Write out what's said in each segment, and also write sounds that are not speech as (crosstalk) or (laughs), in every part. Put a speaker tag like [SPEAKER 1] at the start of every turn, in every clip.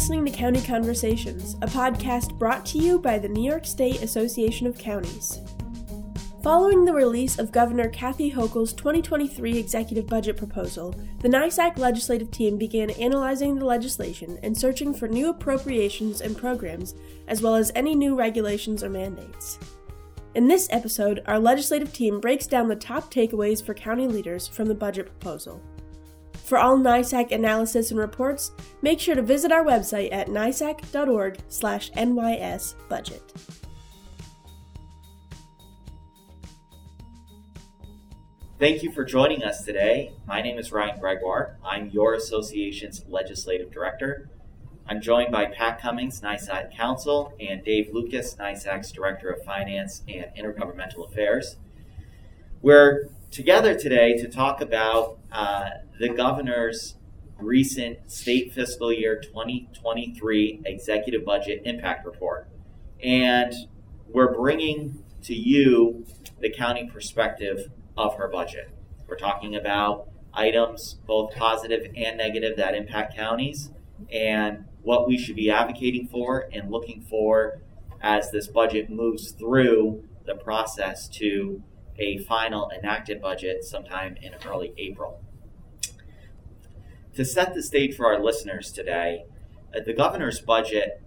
[SPEAKER 1] listening to County Conversations, a podcast brought to you by the New York State Association of Counties. Following the release of Governor Kathy Hochul's 2023 executive budget proposal, the NYSAC legislative team began analyzing the legislation and searching for new appropriations and programs, as well as any new regulations or mandates. In this episode, our legislative team breaks down the top takeaways for county leaders from the budget proposal. For all NYSAC analysis and reports, make sure to visit our website at nysac.org/nys budget.
[SPEAKER 2] Thank you for joining us today. My name is Ryan Gregoire. I'm your association's legislative director. I'm joined by Pat Cummings, NYSAC Counsel, and Dave Lucas, NYSAC's Director of Finance and Intergovernmental Affairs. We're together today to talk about uh, the governor's recent state fiscal year 2023 executive budget impact report. And we're bringing to you the county perspective of her budget. We're talking about items, both positive and negative, that impact counties and what we should be advocating for and looking for as this budget moves through the process to a final enacted budget sometime in early April. To set the stage for our listeners today, uh, the governor's budget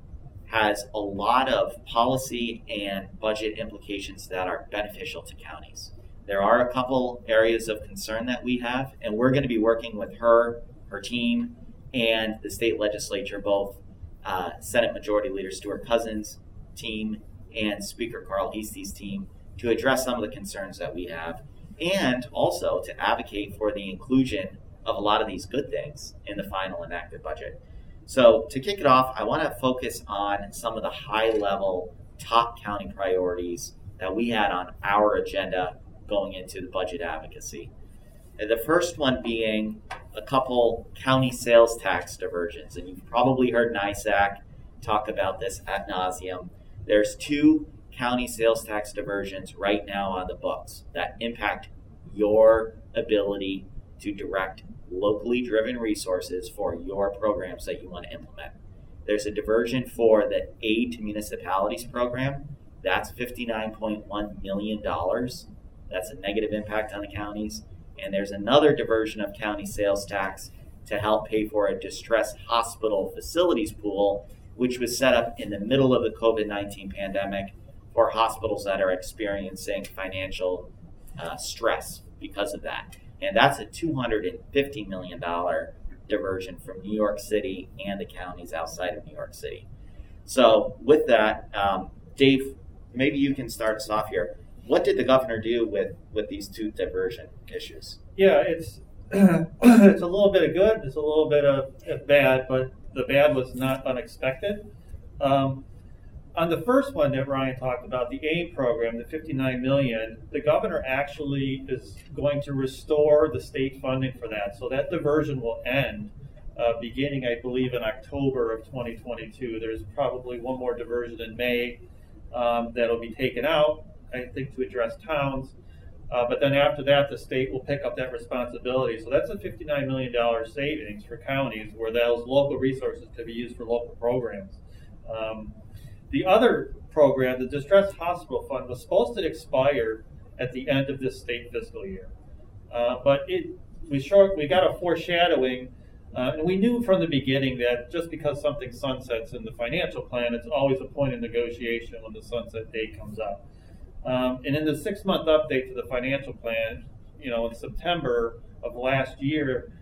[SPEAKER 2] has a lot of policy and budget implications that are beneficial to counties. There are a couple areas of concern that we have, and we're going to be working with her, her team, and the state legislature, both uh, Senate Majority Leader Stewart Cousins' team and Speaker Carl Heastie's team, to address some of the concerns that we have, and also to advocate for the inclusion of a lot of these good things in the final enacted budget. So, to kick it off, I want to focus on some of the high level top county priorities that we had on our agenda going into the budget advocacy. And the first one being a couple county sales tax diversions. And you've probably heard NYSAC talk about this at nauseum. There's two county sales tax diversions right now on the books that impact your ability to direct locally driven resources for your programs that you want to implement. There's a diversion for the Aid to Municipalities program. That's $59.1 million. That's a negative impact on the counties. And there's another diversion of county sales tax to help pay for a distressed hospital facilities pool, which was set up in the middle of the COVID 19 pandemic for hospitals that are experiencing financial uh, stress because of that. And that's a $250 million diversion from New York City and the counties outside of New York City. So, with that, um, Dave, maybe you can start us off here what did the governor do with with these two diversion issues?
[SPEAKER 3] Yeah, it's (clears throat) it's a little bit of good, it's a little bit of, bad, but the bad was not unexpected. Um, on the first one that Ryan talked about, the aid program, the 59 million, the governor actually is going to restore the state funding for that. So that diversion will end uh, beginning, I believe, in October of 2022. There's probably one more diversion in May um, that'll be taken out. I think, to address towns. Uh, but then after that, the state will pick up that responsibility. So that's a $59 million savings for counties where those local resources could be used for local programs. Um, the other program, the Distressed Hospital Fund, was supposed to expire at the end of this state fiscal year. Uh, but it, we, short, we got a foreshadowing, uh, and we knew from the beginning that just because something sunsets in the financial plan, it's always a point of negotiation when the sunset date comes up. Um, and in the six month update to the financial plan, you know, in September of last year,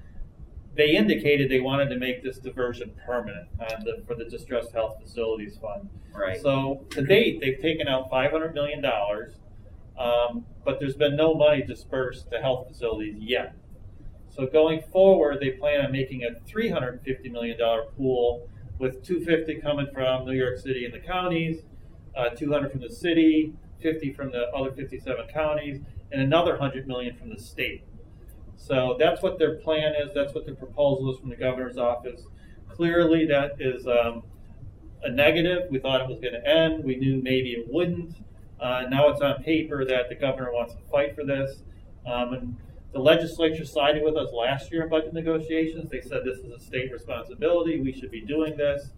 [SPEAKER 3] they indicated they wanted to make this diversion permanent the, for the Distressed Health Facilities Fund.
[SPEAKER 2] Right.
[SPEAKER 3] So to date, they've taken out $500 million, um, but there's been no money dispersed to health facilities yet. So going forward, they plan on making a $350 million pool with 250 coming from New York City and the counties, uh, 200 from the city, 50 from the other 57 counties, and another 100 million from the state. So that's what their plan is. That's what the proposal is from the governor's office. Clearly, that is um, a negative. We thought it was going to end. We knew maybe it wouldn't. Uh, now it's on paper that the governor wants to fight for this. Um, and the legislature sided with us last year in budget negotiations. They said this is a state responsibility. We should be doing this.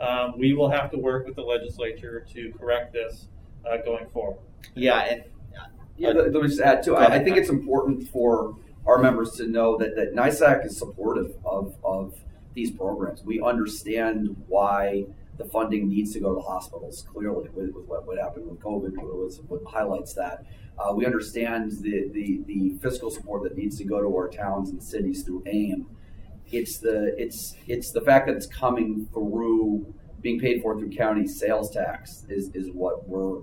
[SPEAKER 3] um, we will have to work with the legislature to correct this uh, going forward.
[SPEAKER 2] Yeah, and
[SPEAKER 4] Yeah, let let me just add too. I, I think it's important for our members to know that, that NYSAC is supportive of, of these programs. We understand why the funding needs to go to the hospitals, clearly, with, with what, what happened with COVID, was what highlights that. Uh, we understand the, the, the fiscal support that needs to go to our towns and cities through AIM. It's the, it's, it's the fact that it's coming through, being paid for through county sales tax is, is what we're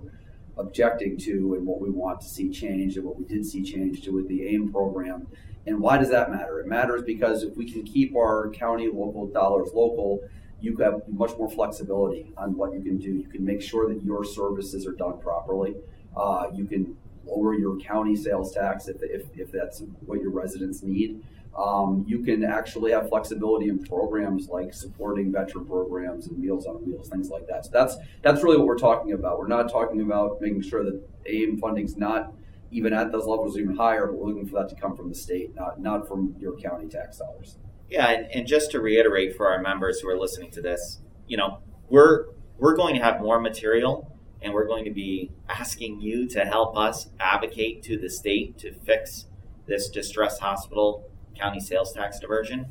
[SPEAKER 4] objecting to and what we want to see changed and what we did see changed with the AIM program. And why does that matter? It matters because if we can keep our county local dollars local, you have much more flexibility on what you can do. You can make sure that your services are done properly. Uh, you can lower your county sales tax if, if, if that's what your residents need. Um, you can actually have flexibility in programs like supporting veteran programs and Meals on Wheels, things like that. So that's that's really what we're talking about. We're not talking about making sure that AIM funding's not even at those levels, even higher, but we're looking for that to come from the state, not not from your county tax dollars.
[SPEAKER 2] Yeah, and, and just to reiterate for our members who are listening to this, you know, we're we're going to have more material and we're going to be asking you to help us advocate to the state to fix this distressed hospital county sales tax diversion.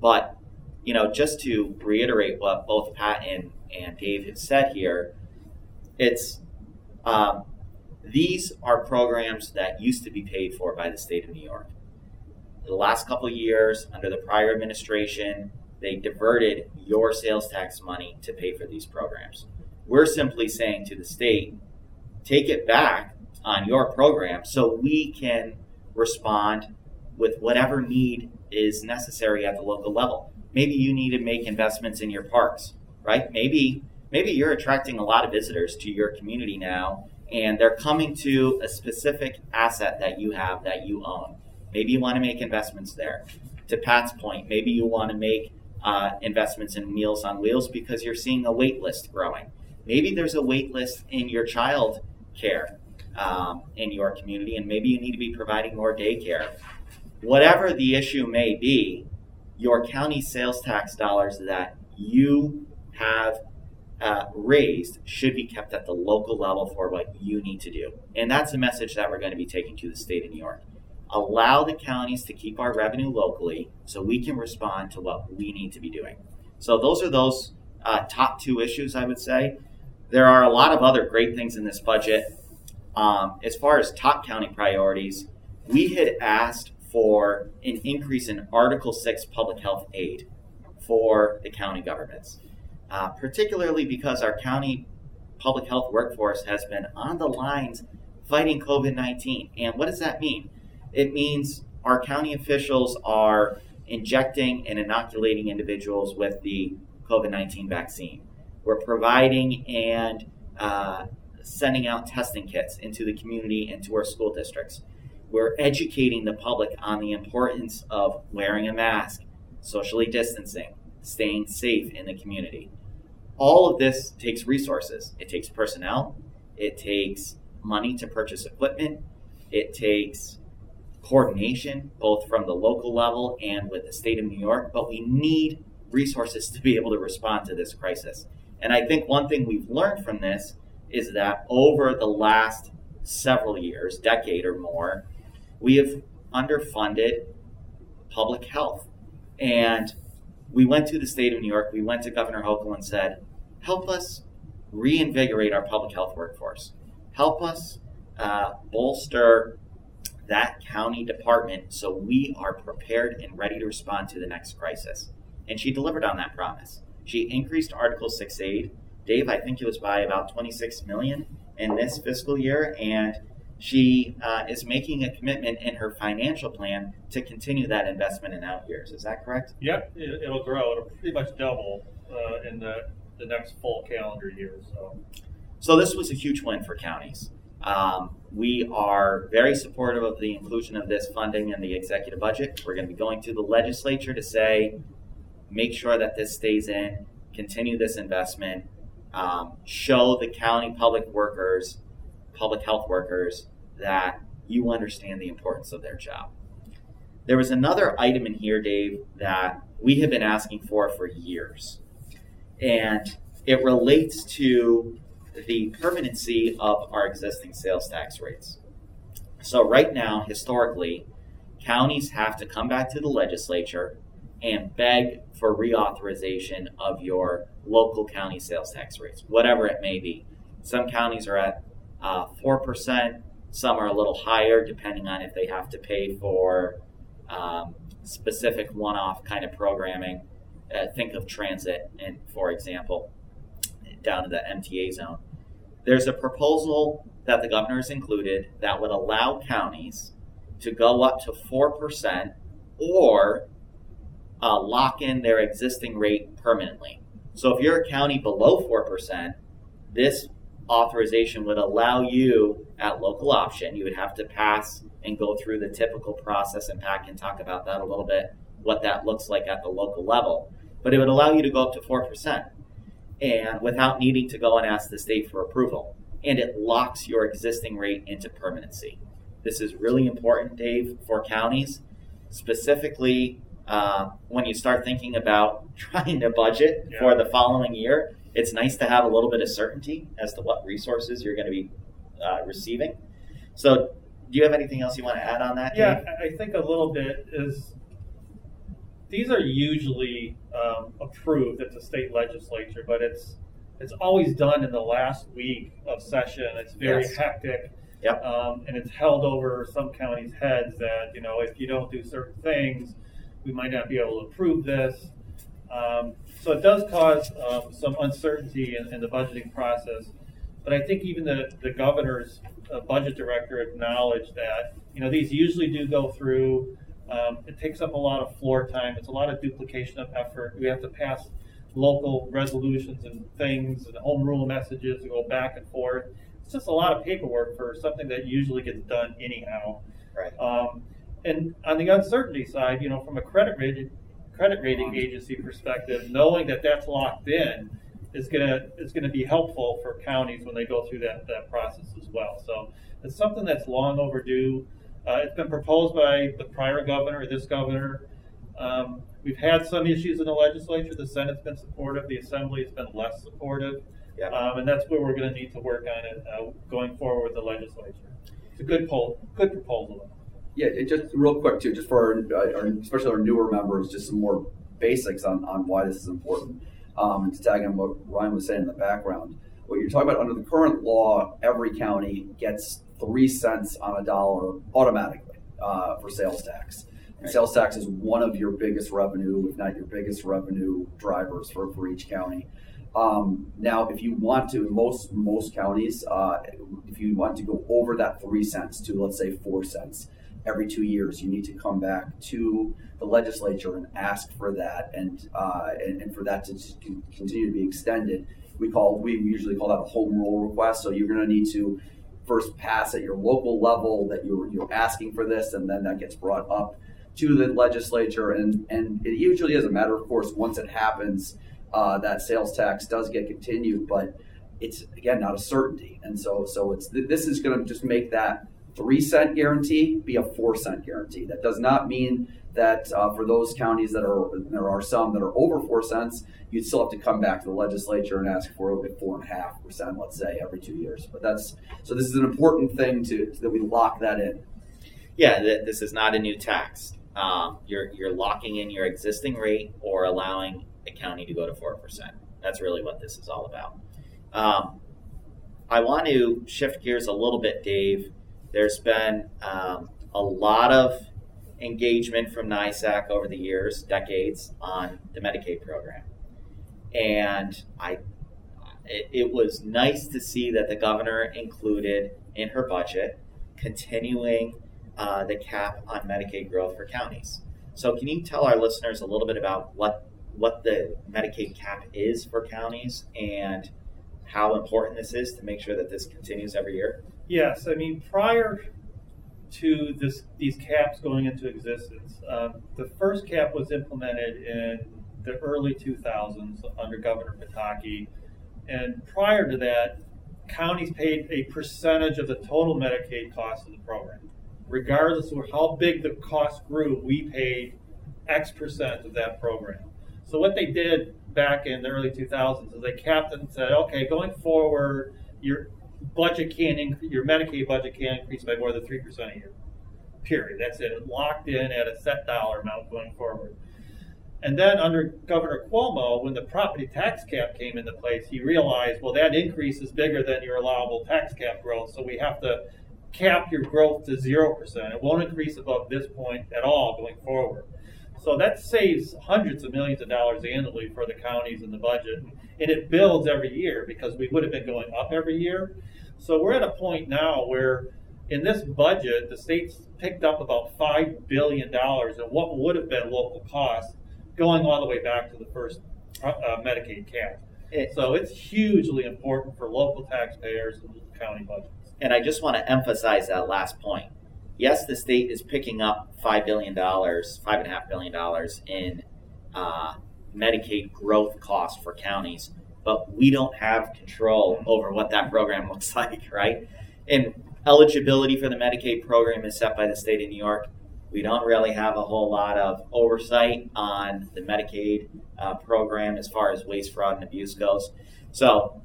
[SPEAKER 2] But, you know, just to reiterate what both Pat and, and Dave have said here, it's um, these are programs that used to be paid for by the state of New York. The last couple years, under the prior administration, they diverted your sales tax money to pay for these programs. We're simply saying to the state, take it back on your program so we can respond with whatever need is necessary at the local level. Maybe you need to make investments in your parks, right? Maybe maybe you're attracting a lot of visitors to your community now and they're coming to a specific asset that you have that you own. Maybe you want to make investments there. To Pat's point, maybe you want to make uh, investments in Meals on Wheels because you're seeing a wait list growing. Maybe there's a wait list in your child care um, in your community, and maybe you need to be providing more daycare. Whatever the issue may be, your county sales tax dollars that you have uh, raised should be kept at the local level for what you need to do. And that's a message that we're going to be taking to the state of New York. Allow the counties to keep our revenue locally so we can respond to what we need to be doing. So, those are those uh, top two issues, I would say. There are a lot of other great things in this budget. Um, as far as top county priorities, we had asked for an increase in Article 6 public health aid for the county governments, uh, particularly because our county public health workforce has been on the lines fighting COVID 19. And what does that mean? It means our county officials are injecting and inoculating individuals with the COVID 19 vaccine. We're providing and uh, sending out testing kits into the community and to our school districts. We're educating the public on the importance of wearing a mask, socially distancing, staying safe in the community. All of this takes resources. It takes personnel, it takes money to purchase equipment, it takes coordination, both from the local level and with the state of New York, but we need resources to be able to respond to this crisis. And I think one thing we've learned from this is that over the last several years, decade or more, we have underfunded public health. And we went to the state of New York, we went to Governor Hochul and said, help us reinvigorate our public health workforce. Help us uh, bolster that county department so we are prepared and ready to respond to the next crisis. And she delivered on that promise. She increased Article 6 aid. Dave, I think it was by about 26 million in this fiscal year, and she uh, is making a commitment in her financial plan to continue that investment in out years. Is that correct?
[SPEAKER 3] Yep, it, will grow. It'll pretty much double uh, in the, the next full calendar year. So.
[SPEAKER 2] so this was a huge win for counties. Um, we are very supportive of the inclusion of this funding in the executive budget. We're going to be going to the legislature to say make sure that this stays in, continue this investment, um, show the county public workers, public health workers, that you understand the importance of their job. There was another item in here, Dave, that we have been asking for for years. and it relates to the permanency of our existing sales tax rates. So, right now, historically, counties have to come back to the legislature and beg for reauthorization of your local county sales tax rates, whatever it may be. Some counties are at uh, 4%, some are a little higher, depending on if they have to pay for um, specific one off kind of programming. Uh, think of transit, and for example, down to the MTA zone. There's a proposal that the governor has included that would allow counties to go up to 4% or uh, lock in their existing rate permanently. So if you're a county below 4%, this authorization would allow you at local option, you would have to pass and go through the typical process, and Pat can talk about that a little bit, what that looks like at the local level. But it would allow you to go up to 4% and without needing to go and ask the state for approval. And it locks your existing rate into permanency. This is really important, Dave, for counties, specifically uh, when you start thinking about (laughs) trying to budget yeah. for the following year. It's nice to have a little bit of certainty as to what resources you're going to be uh, receiving. So, do you have anything else you want to add on that?
[SPEAKER 3] Yeah, Dave? I think a little bit is these are usually um, approved at the state legislature, but it's it's always done in the last week of session. It's very yes. hectic.
[SPEAKER 2] Yep.
[SPEAKER 3] Um, and it's held over some counties' heads that you know if you don't do certain things, we might not be able to approve this. Um, so it does cause um, some uncertainty in, in, the budgeting process. But I think even the, the governor's uh, budget director acknowledged that you know these usually do go through um, it takes up a lot of floor time. It's a lot of duplication of effort. We have to pass local resolutions and things and home rule messages to go back and forth. It's just a lot of paperwork for something that usually gets done anyhow.
[SPEAKER 2] Right.
[SPEAKER 3] Um, and on the uncertainty side, you know, from a credit rating credit rating agency perspective, knowing that that's locked in is gonna is gonna be helpful for counties when they go through that that process as well. So it's something that's long overdue. Uh, it's been proposed by the prior governor, this governor. Um, we've had some issues in the legislature. The Senate's been supportive. The Assembly has been less supportive.
[SPEAKER 2] Yeah.
[SPEAKER 3] Um, and that's where we're going to need to work on it uh, going forward with the legislature. It's a good poll, good proposal.
[SPEAKER 4] Yeah, it just real quick too, just for our, our, especially our newer members, just some more basics on, on why this is important. Um, and to tag on what Ryan was saying in the background, what you're talking about under the current law, every county gets three cents on a dollar automatically uh, for sales tax. And sales tax is one of your biggest revenue, if not your biggest revenue drivers for, for each county. Um, now, if you want to, most most counties, uh, if you want to go over that three cents to let's say four cents every two years, you need to come back to the legislature and ask for that, and uh, and, and, for that to continue to be extended. We call we usually call that a home rule request. So you're going to need to first pass at your local level that you're, you're asking for this, and then that gets brought up to the legislature. And, and it usually is a matter, of course, once it happens, uh, that sales tax does get continued, but it's again not a certainty. And so, so it's this is going to just make that three cent guarantee be a four cent guarantee. That does not mean that uh, for those counties that are there are some that are over four cents, you'd still have to come back to the legislature and ask for a four and a half percent, let's say, every two years. But that's so this is an important thing to that we lock that in.
[SPEAKER 2] Yeah, this is not a new tax. Um, you're you're locking in your existing rate or allowing a county to go to four percent. That's really what this is all about. Um, I want to shift gears a little bit, Dave. There's been um, a lot of engagement from NYSAC over the years, decades, on the Medicaid program. And I, it, it was nice to see that the governor included in her budget continuing uh, the cap on Medicaid growth for counties. So, can you tell our listeners a little bit about what what the Medicaid cap is for counties and how important this is to make sure that this continues every year?
[SPEAKER 3] Yes, I mean prior to this, these caps going into existence. Um, the first cap was implemented in the early 2000s under Governor Pataki. And prior to that, counties paid a percentage of the total Medicaid cost of the program. Regardless of how big the cost grew, we paid X percent of that program. So what they did back in the early 2000s is they capped it and said, okay, going forward, your budget can inc- your Medicaid budget can increase by more than three percent a year. Period. That's it. Locked in at a set dollar amount going forward. And then under Governor Cuomo, when the property tax cap came into place, he realized, well, that increase is bigger than your allowable tax cap growth, so we have to cap your growth to zero percent. It won't increase above this point at all going forward. So that saves hundreds of millions of dollars annually for the counties and the budget. And it builds every year because we would have been going up every year. So we're at a point now where in this budget, the state's picked up about $5 billion in what would have been local costs going all the way back to the first uh, Medicaid cap. So it's hugely important for local taxpayers and county budgets.
[SPEAKER 2] And I just want to emphasize that last point yes, the state is picking up five billion dollars, five and a half billion dollars in uh, Medicaid growth costs for counties, but we don't have control over what that program (laughs) looks like, right? And eligibility for the Medicaid program is set by the state of New York. We don't really have a whole lot of oversight on the Medicaid uh, program as far as waste, fraud, and abuse goes. So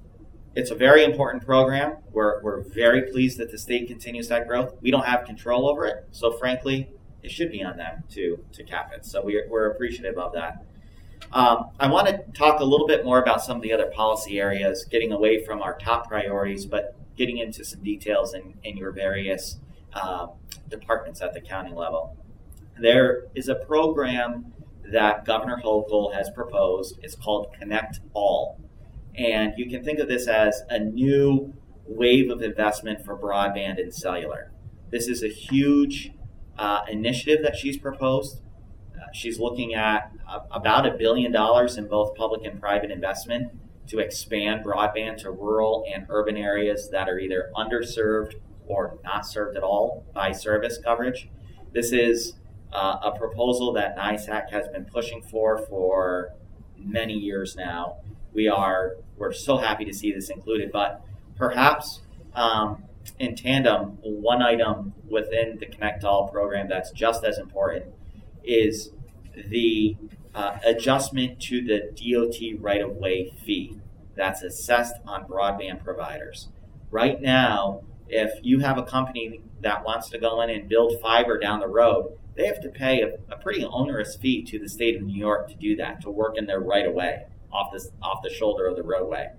[SPEAKER 2] it's a very important program. We're, we're very pleased that the state continues that growth. We don't have control over it, so frankly, it should be on them to, to cap it. So we're, we're appreciative of that. Um, I want to talk a little bit more about some of the other policy areas, getting away from our top priorities, but getting into some details in, in your various uh, departments at the county level. There is a program that Governor Hochul has proposed. It's called Connect All. And you can think of this as a new wave of investment for broadband and cellular. This is a huge uh, initiative that she's proposed. She's looking at about a billion dollars in both public and private investment to expand broadband to rural and urban areas that are either underserved or not served at all by service coverage. This is uh, a proposal that NYSAC has been pushing for for many years now we are we're so happy to see this included. But perhaps um, in tandem, one item within the Connect All program that's just as important is the uh, adjustment to the DOT right of way fee that's assessed on broadband providers. Right now, if you have a company that wants to go in and build fiber down the road, they have to pay a, a pretty onerous fee to the state of New York to do that, to work in their right of way off the, off the shoulder of the roadway.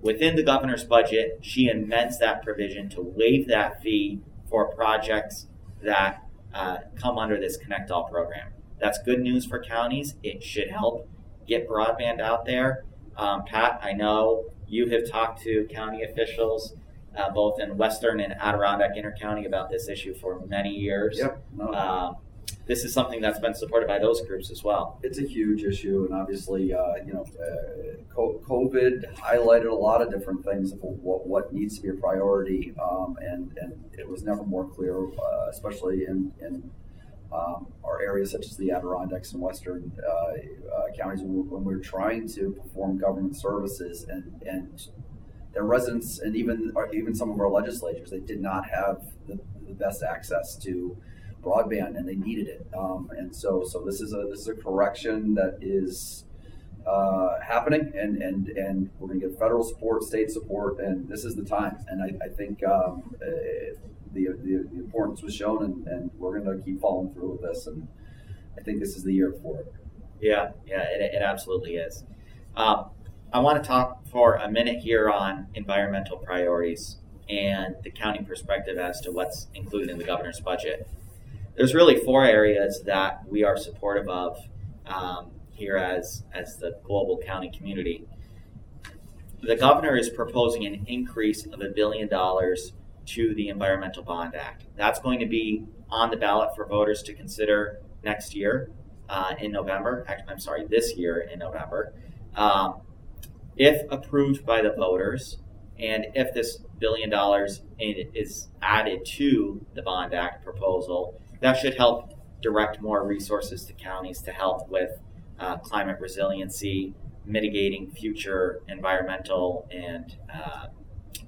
[SPEAKER 2] Within the governor's budget, she amends that provision to waive that fee for projects that uh, come under this Connect All program. That's good news for counties. It should help get broadband out there. Um, Pat, I know you have talked to county officials uh, both in Western and Adirondack Intercounty about this issue for many years.
[SPEAKER 4] Yep. No.
[SPEAKER 2] Um, this is something that's been supported by those groups as well.
[SPEAKER 4] It's a huge issue, and obviously, uh, you know, uh, COVID highlighted a lot of different things of what, what needs to be a priority, um, and and it was never more clear, uh, especially in in um, our areas such as the Adirondacks and Western uh, uh, counties when we're trying to perform government services and and their residents and even even some of our legislators they did not have the, the best access to broadband, and they needed it. Um, and so, so this is a this is a correction that is uh, happening, and and and we're going to get federal support, state support, and this is the time. And I, I think um, uh, the, the, the importance was shown, and, and we're going to keep following through with this. And I think this is the year for it.
[SPEAKER 2] Yeah, yeah, it, it absolutely is. Um, I want to talk for a minute here on environmental priorities and the county perspective as to what's included in the governor's budget there's really four areas that we are supportive of um, here as as the global county community. The governor is proposing an increase of a billion dollars to the Environmental Bond Act. That's going to be on the ballot for voters to consider next year uh, in November. Actually, I'm sorry, this year in November. Um, if approved by the voters, and if this billion dollars is added to the Bond Act proposal, that should help direct more resources to counties to help with uh, climate resiliency, mitigating future environmental and uh,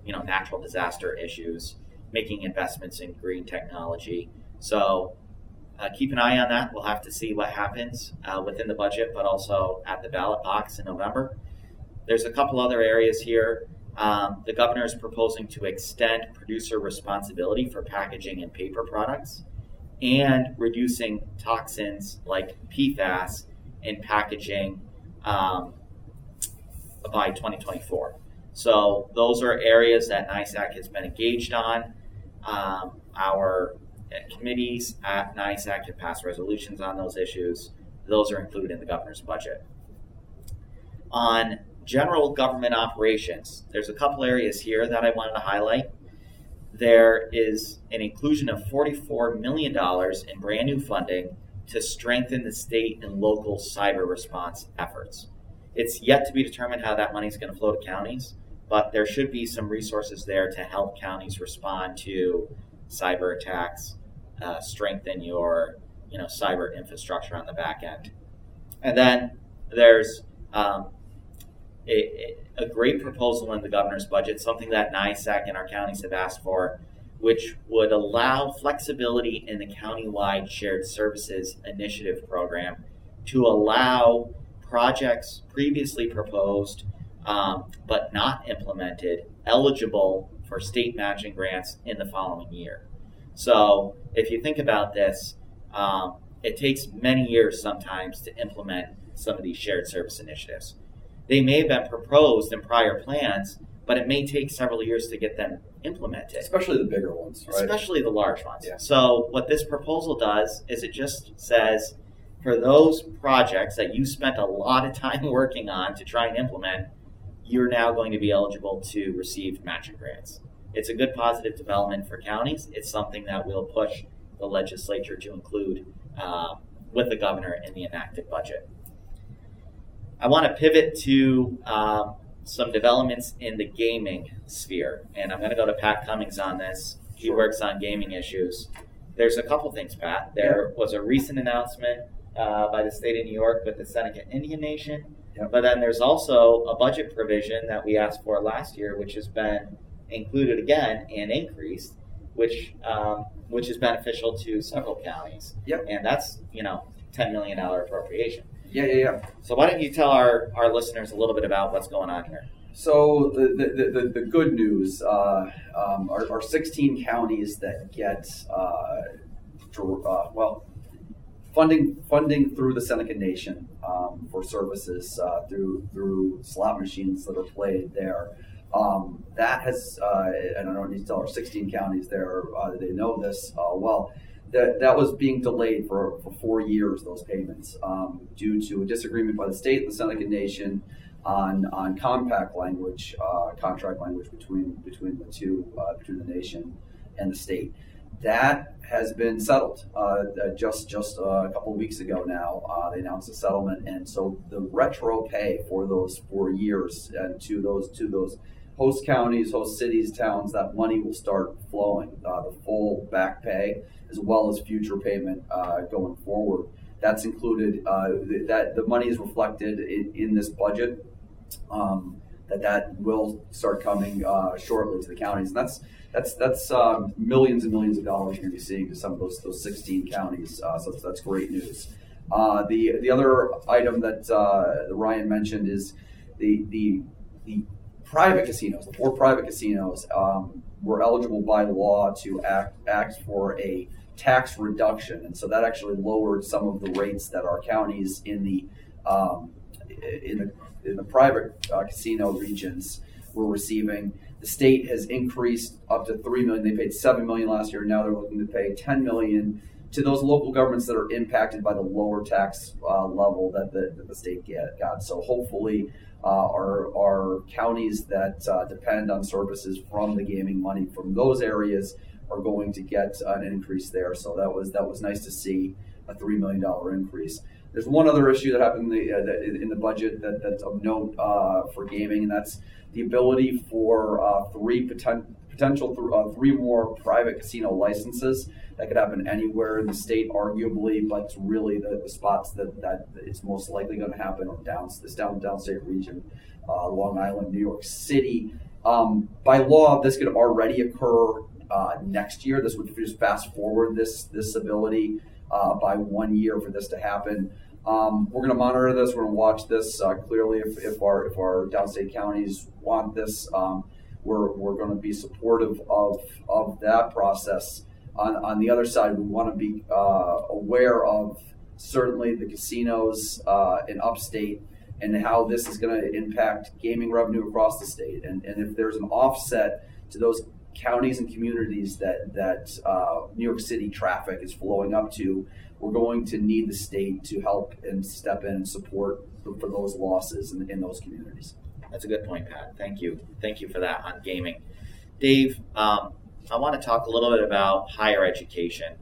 [SPEAKER 2] you know natural disaster issues, making investments in green technology. So uh, keep an eye on that. We'll have to see what happens uh, within the budget, but also at the ballot box in November. There's a couple other areas here. Um, the governor is proposing to extend producer responsibility for packaging and paper products and reducing toxins like PFAS in packaging um, by 2024. So those are areas that NYSAC has been engaged on. Um, our committees at NYSAC have passed resolutions on those issues. Those are included in the governor's budget. On general government operations, there's a couple areas here that I wanted to highlight. There is an inclusion of $44 million in brand new funding to strengthen the state and local cyber response efforts. It's yet to be determined how that money is going to flow to counties, but there should be some resources there to help counties respond to cyber attacks, uh, strengthen your you know cyber infrastructure on the back end. And then there's um, a, a, great proposal in the governor's budget, something that NYSAC and our counties have asked for, which would allow flexibility in the countywide shared services initiative program to allow projects previously proposed um, but not implemented eligible for state matching grants in the following year. So if you think about this, um, it takes many years sometimes to implement some of these shared service initiatives. They may have been proposed in prior plans, but it may take several years to get them implemented.
[SPEAKER 4] Especially the bigger ones, right?
[SPEAKER 2] Especially the large ones.
[SPEAKER 4] Yeah.
[SPEAKER 2] So what this proposal does is it just says for those projects that you spent a lot of (laughs) time working on to try and implement, you're now going to be eligible to receive matching grants. It's a good positive development for counties. It's something that will push the legislature to include uh, with the governor in the enacted budget. I want to pivot to um, some developments in the gaming sphere, and I'm going to go to Pat Cummings on this. He
[SPEAKER 4] Sure.
[SPEAKER 2] works on gaming issues. There's a couple things, Pat. There was a recent announcement uh, by the state of New York with the Seneca Indian Nation,
[SPEAKER 4] Yep.
[SPEAKER 2] but then there's also a budget provision that we asked for last year, which has been included again and increased, which um, which is beneficial to several counties.
[SPEAKER 4] Yep.
[SPEAKER 2] And that's you know ten million dollar appropriation.
[SPEAKER 4] Yeah, yeah, yeah.
[SPEAKER 2] So why don't you tell our, our listeners a little bit about what's going on here?
[SPEAKER 4] So the the, the, the good news uh, um, are, are 16 counties that get uh, uh, well funding funding through the Seneca Nation um, for services uh, through through slot machines that are played there. Um, that has uh, I don't need to tell our 16 counties there uh, they know this uh, well. That, that was being delayed for, for four years, those payments, um, due to a disagreement by the state and the Seneca Nation on on compact language, uh, contract language between between the two, uh, between the nation and the state. That has been settled uh, just just uh, a couple weeks ago. Now uh, they announced a settlement, and so the retro pay for those four years and to those to those host counties, host cities, towns, that money will start flowing. Uh, the full back pay as well as future payment uh, going forward. That's included. Uh, th- that the money is reflected in, in this budget. Um, that that will start coming uh, shortly to the counties, and that's that's that's um, millions and millions of dollars you're going to be seeing to some of those those 16 counties. Uh, so that's, great news. Uh, the the other item that uh, Ryan mentioned is the the the private casinos, the four private casinos, um, were eligible by law to act act for a tax reduction, and so that actually lowered some of the rates that our counties in the um, in the in the private uh, casino regions were receiving. The state has increased up to three million. They paid seven million last year. Now they're looking to pay ten million to those local governments that are impacted by the lower tax uh, level that the, that the state get, got. So hopefully, uh, our our counties that uh, depend on services from the gaming money from those areas are going to get an increase there. So that was that was nice to see a three million dollar increase. There's one other issue that happened in the, uh, in the budget that, that's of note uh, for gaming, and that's the ability for uh, three poten- potential th- uh, three more private casino licenses that could happen anywhere in the state, arguably, but really the, the spots that, that it's most likely going to happen are down this down downstate region, uh, Long Island, New York City. Um, by law, this could already occur uh, next year. This would just fast forward this this ability uh, by one year for this to happen. Um, we're going to monitor this. We're going to watch this uh, clearly. If, if our if our downstate counties want this, um, we're, we're going to be supportive of of that process. On on the other side, we want to be uh, aware of certainly the casinos uh, in upstate and how this is going to impact gaming revenue across the state. And and if there's an offset to those counties and communities that that uh, New York City traffic is flowing up to, we're going to need the state to help and step in and support for, for those losses in, in, those communities.
[SPEAKER 2] That's a good point, Pat. Thank you. Thank you for that on gaming. Dave, um, I want to talk a little bit about higher education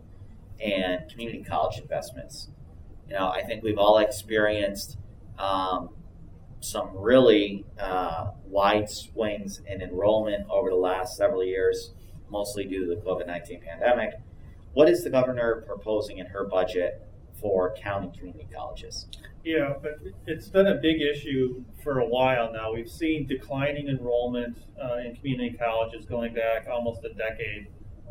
[SPEAKER 2] and community college investments. You know, I think we've all experienced um, some really uh, wide swings in enrollment over the last several years, mostly due to the COVID 19 pandemic. What is the governor proposing in her budget for county community colleges?
[SPEAKER 3] Yeah, but it's been a big issue for a while now. We've seen declining enrollment uh, in community colleges going back almost a decade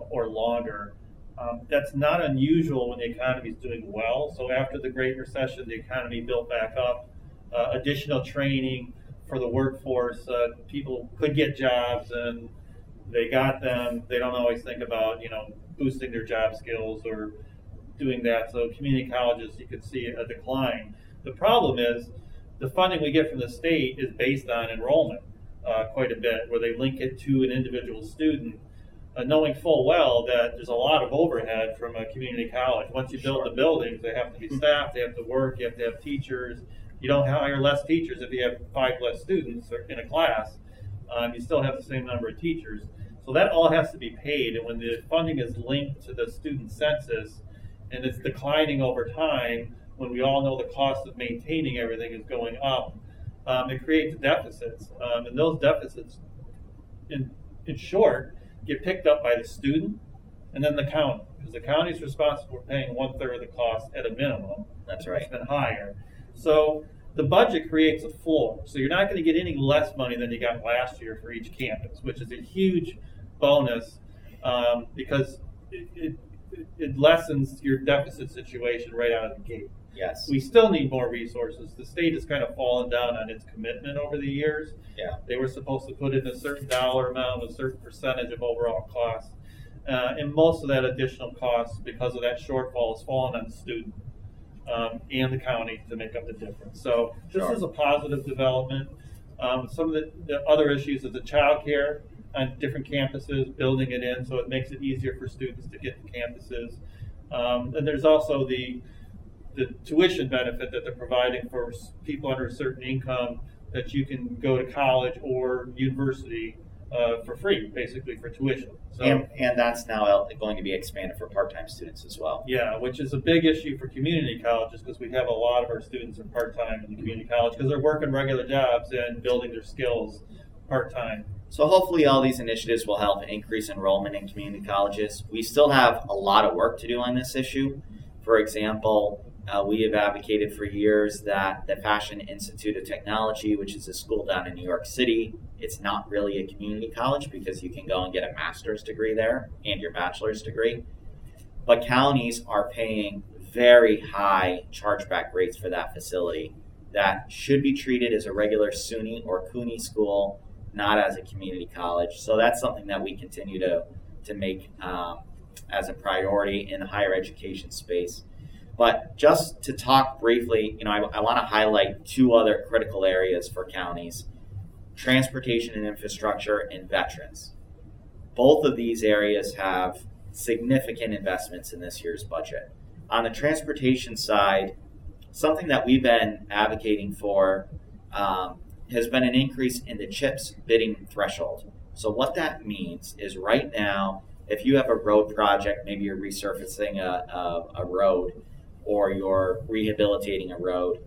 [SPEAKER 3] or longer. Um, that's not unusual when the economy is doing well. So after the Great Recession, the economy built back up uh, additional training for the workforce. Uh, people could get jobs and they got them. They don't always think about, you know, boosting their job skills or doing that. So community colleges, you could see a decline. The problem is the funding we get from the state is based on enrollment uh, quite a bit, where they link it to an individual student, uh, knowing full well that there's a lot of overhead from a community college. Once you build sure. the buildings, they have to be (laughs) staffed, they have to work, you have to have teachers, you don't hire less teachers if you have five less students in a class. Um, you still have the same number of teachers. So that all has to be paid. And when the funding is linked to the student census and it's declining over time, when we all know the cost of maintaining everything is going up, um, it creates deficits. Um, and those deficits, in, in short, get picked up by the student and then the county, because the county is responsible for paying one third of the cost at a minimum.
[SPEAKER 2] That's right.
[SPEAKER 3] It's been higher. So the budget creates a floor. So you're not going to get any less money than you got last year for each campus, which is a huge bonus um, because it, it, it, lessens your deficit situation right out of the gate.
[SPEAKER 2] Yes.
[SPEAKER 3] We still need more resources. The state has kind of fallen down on its commitment over the years.
[SPEAKER 2] Yeah.
[SPEAKER 3] They were supposed to put in a certain dollar amount, a certain percentage of overall cost. Uh, and most of that additional cost, because of that shortfall, has fallen on the student um, and the county to make up the difference. So this sure. is a positive development. Um, some of the, the, other issues is the child care on different campuses, building it in so it makes it easier for students to get to campuses. Um, and there's also the the tuition benefit that they're providing for people under a certain income that you can go to college or university uh, for free, basically for tuition.
[SPEAKER 2] So, and, and that's now going to be expanded for part-time students as well.
[SPEAKER 3] Yeah, which is a big issue for community colleges because we have a lot of our students are part-time in the community college because they're working regular jobs and building their skills part-time.
[SPEAKER 2] So hopefully all these initiatives will help increase enrollment in community colleges. We still have a lot of work to do on this issue. For example, uh, we have advocated for years that the Fashion Institute of Technology, which is a school down in New York City, it's not really a community college because you can go and get a master's degree there and your bachelor's degree. But counties are paying very high chargeback rates for that facility that should be treated as a regular SUNY or CUNY school, not as a community college. So that's something that we continue to, to make um, as a priority in the higher education space. But just to talk briefly, you know, I, I want to highlight two other critical areas for counties transportation and infrastructure and veterans. Both of these areas have significant investments in this year's budget. On the transportation side, something that we've been advocating for um, has been an increase in the CHIPS bidding threshold. So, what that means is right now, if you have a road project, maybe you're resurfacing a, a, a road, or you're rehabilitating a road,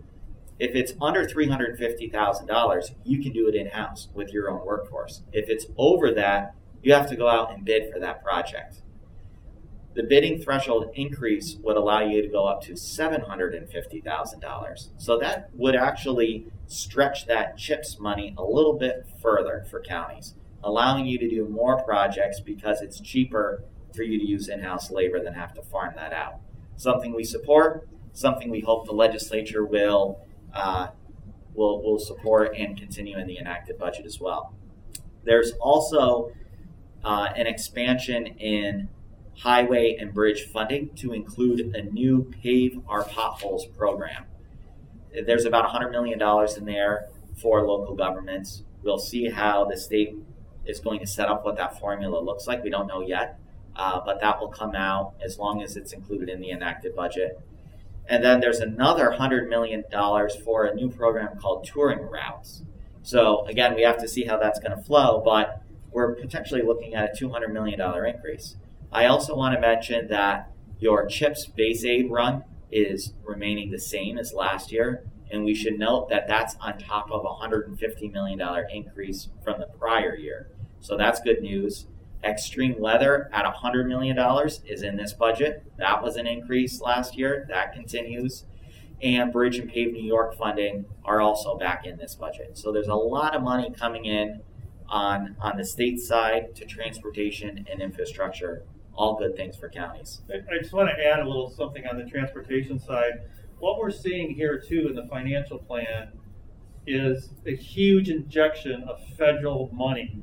[SPEAKER 2] if it's under $350,000, you can do it in house with your own workforce. If it's over that, you have to go out and bid for that project. The bidding threshold increase would allow you to go up to $750,000. So that would actually stretch that CHIPS money a little bit further for counties, allowing you to do more projects because it's cheaper for you to use in house labor than have to farm that out. Something we support, something we hope the legislature will uh, will will support and continue in the enacted budget as well. There's also uh, an expansion in highway and bridge funding to include a new Pave Our Potholes program. There's about $100 million in there for local governments. We'll see how the state is going to set up what that formula looks like. We don't know yet, uh, but that will come out as long as it's included in the enacted budget. And then there's another $100 million for a new program called Touring Routes. So, again, we have to see how that's going to flow, but we're potentially looking at a $200 million increase. I also want to mention that your CHIPS base aid run is remaining the same as last year, and we should note that that's on top of a $150 million increase from the prior year. So that's good news. Extreme Weather at $100 million is in this budget. That was an increase last year. That continues. And Bridge and Pave New York funding are also back in this budget. So there's a lot of money coming in on, on the state side to transportation and infrastructure. All good things for counties.
[SPEAKER 3] I, I just want to add a little something on the transportation side. What we're seeing here, too, in the financial plan is a huge injection of federal money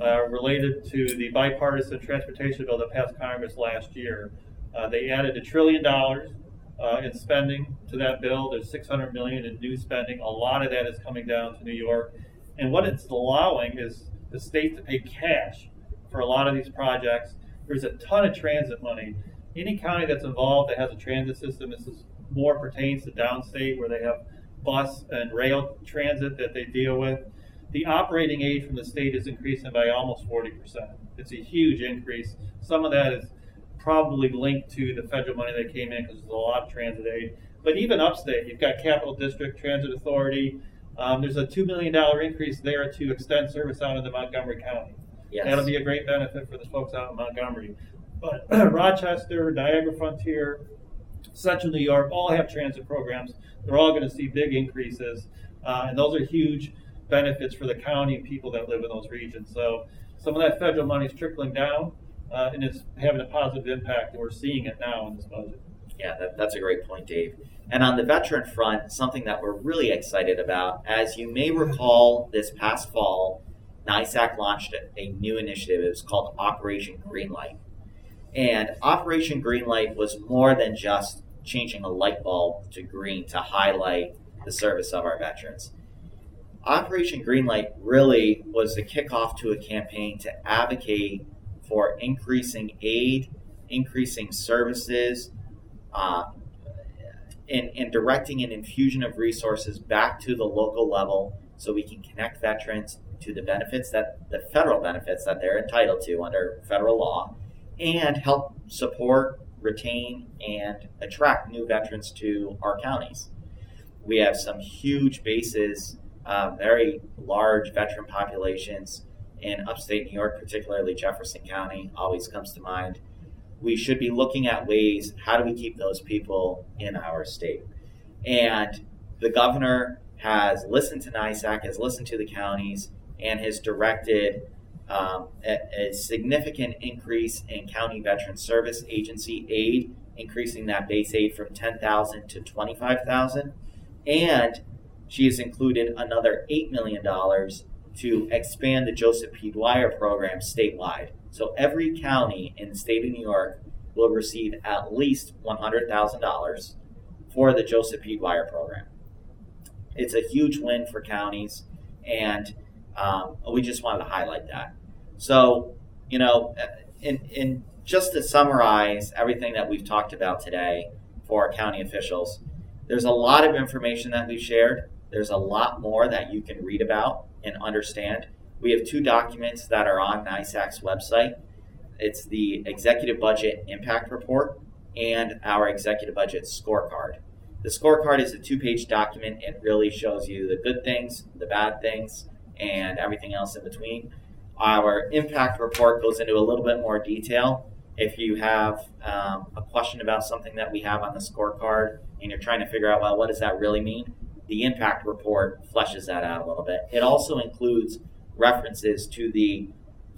[SPEAKER 3] uh, related to the bipartisan transportation bill that passed Congress last year. Uh, they added a trillion dollars uh, in spending to that bill. There's 600 million in new spending. A lot of that is coming down to New York, and what it's allowing is the state to pay cash for a lot of these projects. There's a ton of transit money. Any county that's involved that has a transit system, this is more pertains to downstate where they have bus and rail transit that they deal with the operating aid from the state is increasing by almost 40%. It's a huge increase. Some of that is probably linked to the federal money that came in because there's a lot of transit aid. But even upstate, you've got Capital District Transit Authority. Um, there's a $2 million increase there to extend service out into Montgomery County. Yes. That'll be a great benefit for the folks out in Montgomery. But (clears throat) Rochester, Niagara Frontier, Central New York all have transit programs. They're all going to see big increases, uh, and those are huge benefits for the county and people that live in those regions. So some of that federal money is trickling down, uh, and it's having a positive impact, and we're seeing it now in this budget.
[SPEAKER 2] Yeah, that, that's a great point, Dave. And on the veteran front, something that we're really excited about, as you may recall, this past fall, NYSAC launched a new initiative. It was called Operation Greenlight. And Operation Greenlight was more than just changing a light bulb to green to highlight the service of our veterans. Operation Greenlight really was the kickoff to a campaign to advocate for increasing aid, increasing services, uh, and, and directing an infusion of resources back to the local level so we can connect veterans to the benefits that the federal benefits that they're entitled to under federal law and help support, retain, and attract new veterans to our counties. We have some huge bases uh, very large veteran populations in upstate New York, particularly Jefferson County, always comes to mind. We should be looking at ways how do we keep those people in our state? And the governor has listened to NYSAC, has listened to the counties, and has directed um, a, a, significant increase in county veteran service agency aid, increasing that base aid from 10,000 to 25,000, and she has included another $8 million to expand the Joseph P. Dwyer program statewide. So every county in the state of New York will receive at least $100,000 for the Joseph P. Dwyer program. It's a huge win for counties, and um, we just wanted to highlight that. So, you know, in, in just to summarize everything that we've talked about today for our county officials, there's a lot of information that we've shared. There's a lot more that you can read about and understand. We have two documents that are on NYSAC's website. It's the Executive Budget Impact Report and our Executive Budget Scorecard. The scorecard is a two page document. It really shows you the good things, the bad things, and everything else in between. Our impact report goes into a little bit more detail. If you have um, a question about something that we have on the scorecard and you're trying to figure out, well, what does that really mean? The impact report fleshes that out a little bit. It also includes references to the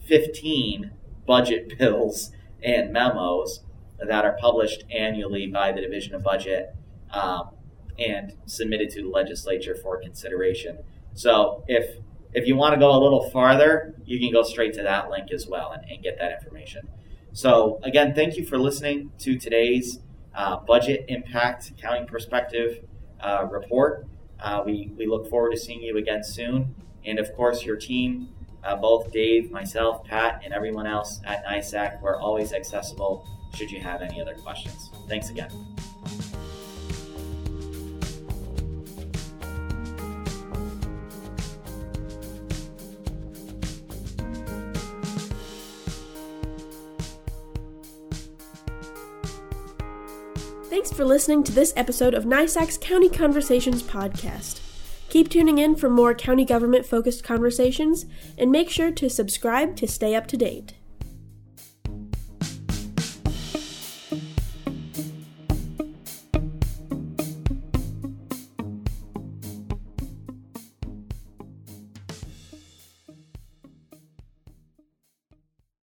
[SPEAKER 2] 15 budget (laughs) bills and memos that are published annually by the Division of Budget um, and submitted to the legislature for consideration. So if if you want to go a little farther, you can go straight to that link as well and, and get that information. So again, thank you for listening to today's uh, budget impact county perspective uh, report. Uh, we, we look forward to seeing you again soon. And of course, your team, uh, both Dave, myself, Pat, and everyone else at NYSAC, we're always accessible should you have any other questions. Thanks again.
[SPEAKER 1] For listening to this episode of NYSAC's County Conversations podcast. Keep tuning in for more county government focused conversations and make sure to subscribe to stay up to date.